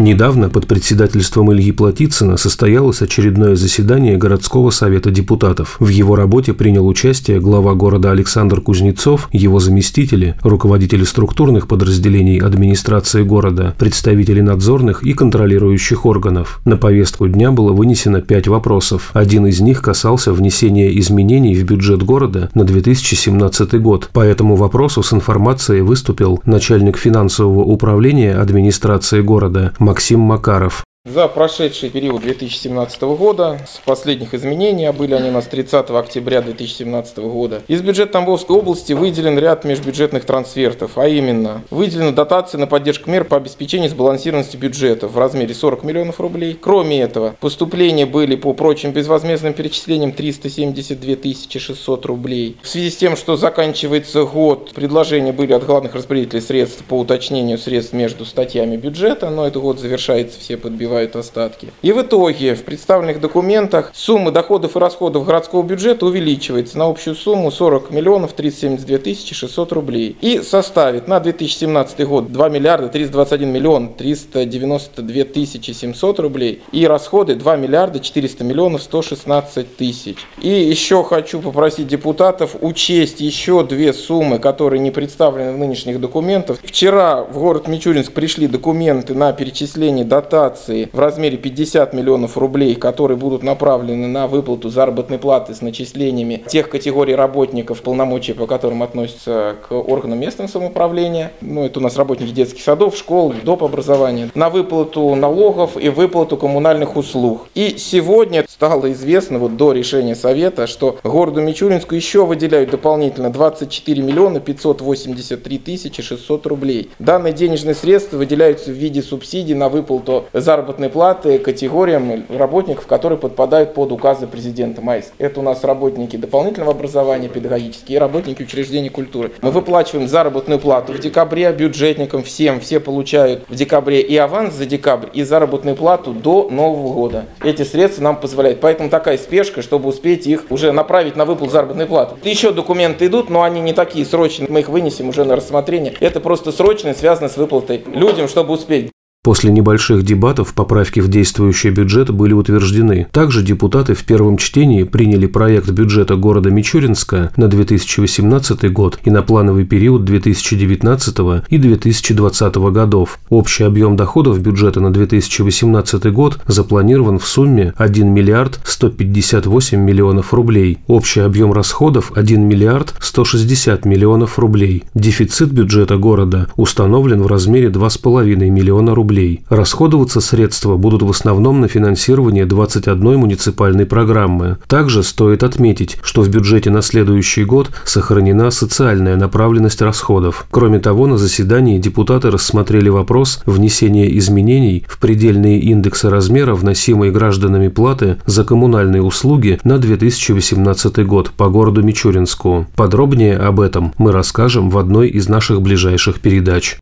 Недавно под председательством Ильи Платицына состоялось очередное заседание городского совета депутатов. В его работе принял участие глава города Александр Кузнецов, его заместители, руководители структурных подразделений администрации города, представители надзорных и контролирующих органов. На повестку дня было вынесено пять вопросов. Один из них касался внесения изменений в бюджет города на 2017 год. По этому вопросу с информацией выступил начальник финансового управления администрации города Максим Макаров. За прошедший период 2017 года, с последних изменений, а были они у нас 30 октября 2017 года, из бюджета Тамбовской области выделен ряд межбюджетных трансфертов, а именно выделена дотация на поддержку мер по обеспечению сбалансированности бюджета в размере 40 миллионов рублей. Кроме этого, поступления были по прочим безвозмездным перечислениям 372 600 рублей. В связи с тем, что заканчивается год, предложения были от главных распределителей средств по уточнению средств между статьями бюджета, но этот год завершается все подбивания отбивают остатки. И в итоге в представленных документах сумма доходов и расходов городского бюджета увеличивается на общую сумму 40 миллионов 372 тысячи 600 рублей и составит на 2017 год 2 миллиарда 321 миллион 392 тысячи 700 рублей и расходы 2 миллиарда 400 миллионов 116 тысяч. И еще хочу попросить депутатов учесть еще две суммы, которые не представлены в нынешних документах. Вчера в город Мичуринск пришли документы на перечисление дотации в размере 50 миллионов рублей, которые будут направлены на выплату заработной платы с начислениями тех категорий работников, полномочия по которым относятся к органам местного самоуправления. Ну, это у нас работники детских садов, школ, доп. образования. На выплату налогов и выплату коммунальных услуг. И сегодня стало известно вот до решения Совета, что городу Мичуринску еще выделяют дополнительно 24 миллиона 583 тысячи 600 рублей. Данные денежные средства выделяются в виде субсидий на выплату заработной заработной платы категориям работников, которые подпадают под указы президента МАИС. Это у нас работники дополнительного образования, педагогические, и работники учреждений культуры. Мы выплачиваем заработную плату в декабре бюджетникам всем, все получают в декабре и аванс за декабрь, и заработную плату до Нового года. Эти средства нам позволяют. Поэтому такая спешка, чтобы успеть их уже направить на выплату заработной платы. Еще документы идут, но они не такие срочные. Мы их вынесем уже на рассмотрение. Это просто срочные, связано с выплатой людям, чтобы успеть. После небольших дебатов поправки в действующий бюджет были утверждены. Также депутаты в первом чтении приняли проект бюджета города Мичуринска на 2018 год и на плановый период 2019 и 2020 годов. Общий объем доходов бюджета на 2018 год запланирован в сумме 1 миллиард 158 миллионов рублей. Общий объем расходов 1 миллиард 160 миллионов рублей. Дефицит бюджета города установлен в размере 2,5 миллиона рублей рублей. Расходоваться средства будут в основном на финансирование 21 муниципальной программы. Также стоит отметить, что в бюджете на следующий год сохранена социальная направленность расходов. Кроме того, на заседании депутаты рассмотрели вопрос внесения изменений в предельные индексы размера вносимой гражданами платы за коммунальные услуги на 2018 год по городу Мичуринску. Подробнее об этом мы расскажем в одной из наших ближайших передач.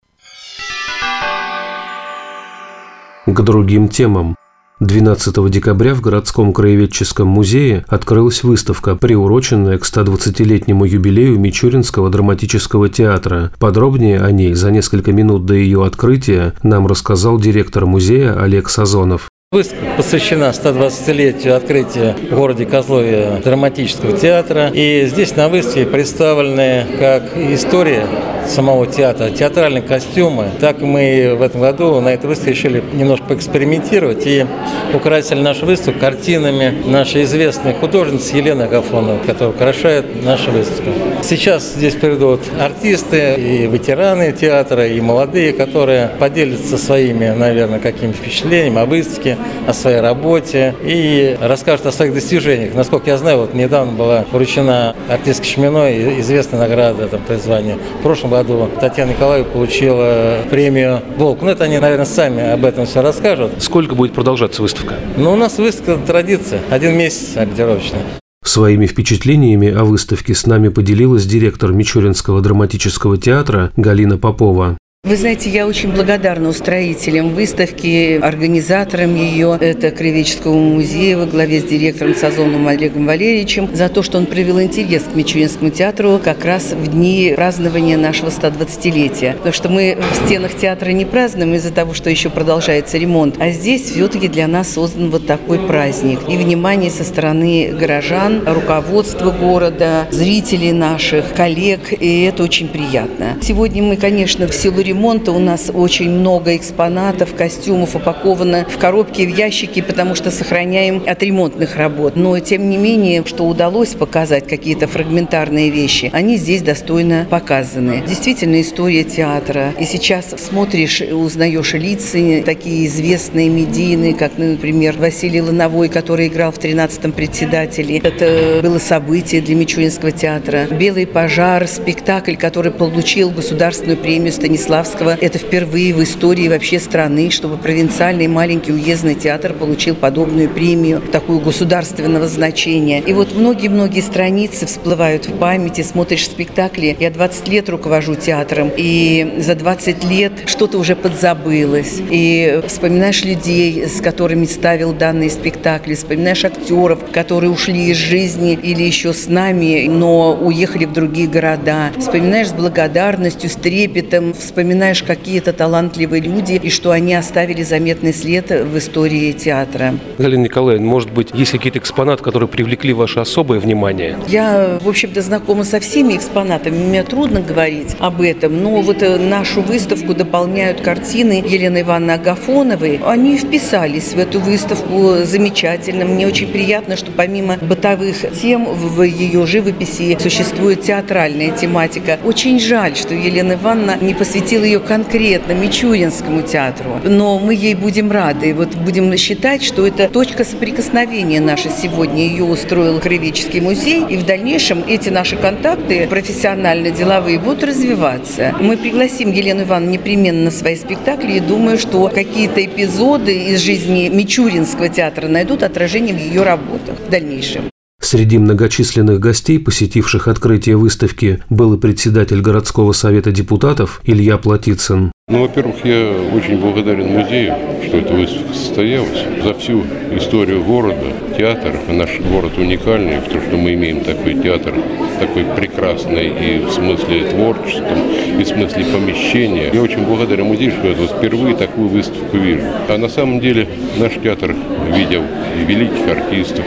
К другим темам. 12 декабря в городском краеведческом музее открылась выставка, приуроченная к 120-летнему юбилею Мичуринского драматического театра. Подробнее о ней за несколько минут до ее открытия нам рассказал директор музея Олег Сазонов. Выставка посвящена 120-летию открытия в городе Козлове драматического театра. И здесь на выставке представлены как история самого театра, театральные костюмы. Так мы в этом году на этой выставке решили немножко поэкспериментировать и украсили нашу выставку картинами нашей известной художницы Елены Агафоновой, которая украшает нашу выставку. Сейчас здесь придут артисты и ветераны театра, и молодые, которые поделятся своими, наверное, какими впечатлениями о выставке, о своей работе и расскажут о своих достижениях. Насколько я знаю, вот недавно была вручена артистке Шминой известная награда там, призвания. В прошлом году Татьяна Николаева получила премию «Волк». Ну, это они, наверное, сами об этом все расскажут. Сколько будет продолжаться выставка? Ну, у нас выставка традиция. Один месяц ориентировочно. Своими впечатлениями о выставке с нами поделилась директор Мичуринского драматического театра Галина Попова. Вы знаете, я очень благодарна устроителям выставки, организаторам ее, это Кривеческому музею во главе с директором Сазоном Олегом Валерьевичем, за то, что он привел интерес к Мичуринскому театру как раз в дни празднования нашего 120-летия. Потому что мы в стенах театра не празднуем из-за того, что еще продолжается ремонт, а здесь все-таки для нас создан вот такой праздник. И внимание со стороны горожан, руководства города, зрителей наших, коллег, и это очень приятно. Сегодня мы, конечно, в силу ремонта у нас очень много экспонатов, костюмов упаковано в коробки, в ящики, потому что сохраняем от ремонтных работ. Но, тем не менее, что удалось показать какие-то фрагментарные вещи, они здесь достойно показаны. Действительно, история театра. И сейчас смотришь, узнаешь лица, такие известные медийные, как, например, Василий Лановой, который играл в «13-м председателе». Это было событие для Мичуринского театра. «Белый пожар», спектакль, который получил государственную премию Станислава Станиславского. Это впервые в истории вообще страны, чтобы провинциальный маленький уездный театр получил подобную премию, такую государственного значения. И вот многие-многие страницы всплывают в памяти, смотришь спектакли. Я 20 лет руковожу театром, и за 20 лет что-то уже подзабылось. И вспоминаешь людей, с которыми ставил данные спектакли, вспоминаешь актеров, которые ушли из жизни или еще с нами, но уехали в другие города. Вспоминаешь с благодарностью, с трепетом, вспоминаешь вспоминаешь какие-то талантливые люди и что они оставили заметный след в истории театра. Галина Николаевна, может быть, есть какие-то экспонаты, которые привлекли ваше особое внимание? Я, в общем-то, знакома со всеми экспонатами. Мне трудно говорить об этом, но вот э, нашу выставку дополняют картины Елены Ивановны Агафоновой. Они вписались в эту выставку замечательно. Мне очень приятно, что помимо бытовых тем в ее живописи существует театральная тематика. Очень жаль, что Елена Ивановна не посвятила посвятил ее конкретно Мичуринскому театру. Но мы ей будем рады. Вот будем считать, что это точка соприкосновения наша сегодня. Ее устроил Кривический музей. И в дальнейшем эти наши контакты профессионально-деловые будут развиваться. Мы пригласим Елену Ивановну непременно на свои спектакли и думаю, что какие-то эпизоды из жизни Мичуринского театра найдут отражение в ее работах в дальнейшем. Среди многочисленных гостей, посетивших открытие выставки, был и председатель городского совета депутатов Илья Платицын. Ну, во-первых, я очень благодарен музею, что эта выставка состоялась. За всю историю города, театр, наш город уникальный, потому что мы имеем такой театр, такой прекрасный и в смысле творческом, и в смысле помещения. Я очень благодарен музею, что я вот впервые такую выставку вижу. А на самом деле наш театр видел и великих артистов.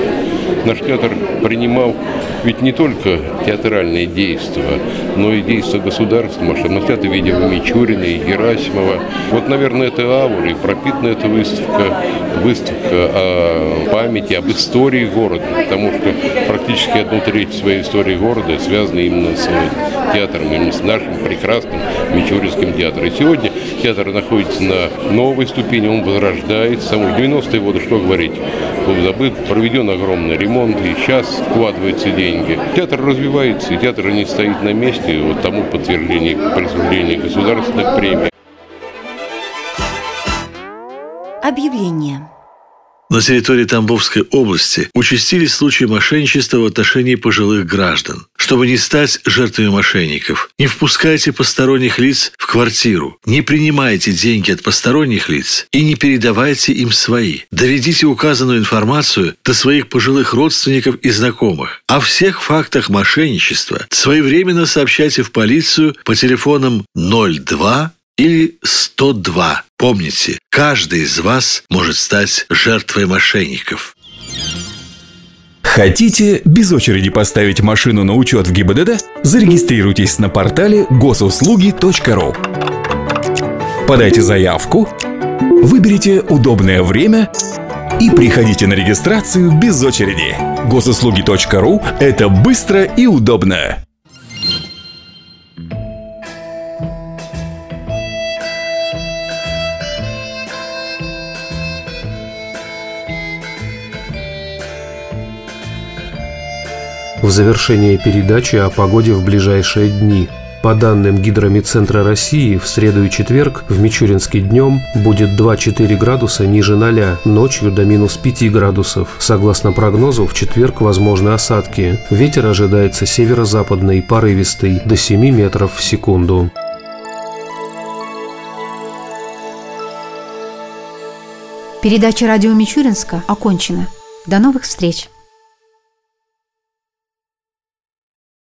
Наш театр принимал ведь не только театральные действия, но и действия государственного, что наш театр видел Мичурина, и Гера Герасимова. Вот, наверное, это аура, и пропитана эта выставка, выставка о памяти, об истории города, потому что практически одну треть своей истории города связана именно с театром, именно с нашим прекрасным Мичуринским театром. И сегодня театр находится на новой ступени, он возрождается. Саму 90-е годы, что говорить, был забыт, проведен огромный ремонт, и сейчас вкладываются деньги. Театр развивается, и театр не стоит на месте, вот тому подтверждение присуждения государственных премий. Объявление. На территории Тамбовской области участились случаи мошенничества в отношении пожилых граждан. Чтобы не стать жертвами мошенников, не впускайте посторонних лиц в квартиру, не принимайте деньги от посторонних лиц и не передавайте им свои. Доведите указанную информацию до своих пожилых родственников и знакомых. О всех фактах мошенничества своевременно сообщайте в полицию по телефонам 02 или 102. Помните, каждый из вас может стать жертвой мошенников. Хотите без очереди поставить машину на учет в ГИБДД? Зарегистрируйтесь на портале госуслуги.ру. Подайте заявку, выберите удобное время и приходите на регистрацию без очереди. Госуслуги.ру – это быстро и удобно. в завершение передачи о погоде в ближайшие дни. По данным Гидромедцентра России, в среду и четверг в Мичуринске днем будет 2-4 градуса ниже 0, ночью до минус 5 градусов. Согласно прогнозу, в четверг возможны осадки. Ветер ожидается северо-западный, порывистый, до 7 метров в секунду. Передача «Радио Мичуринска» окончена. До новых встреч!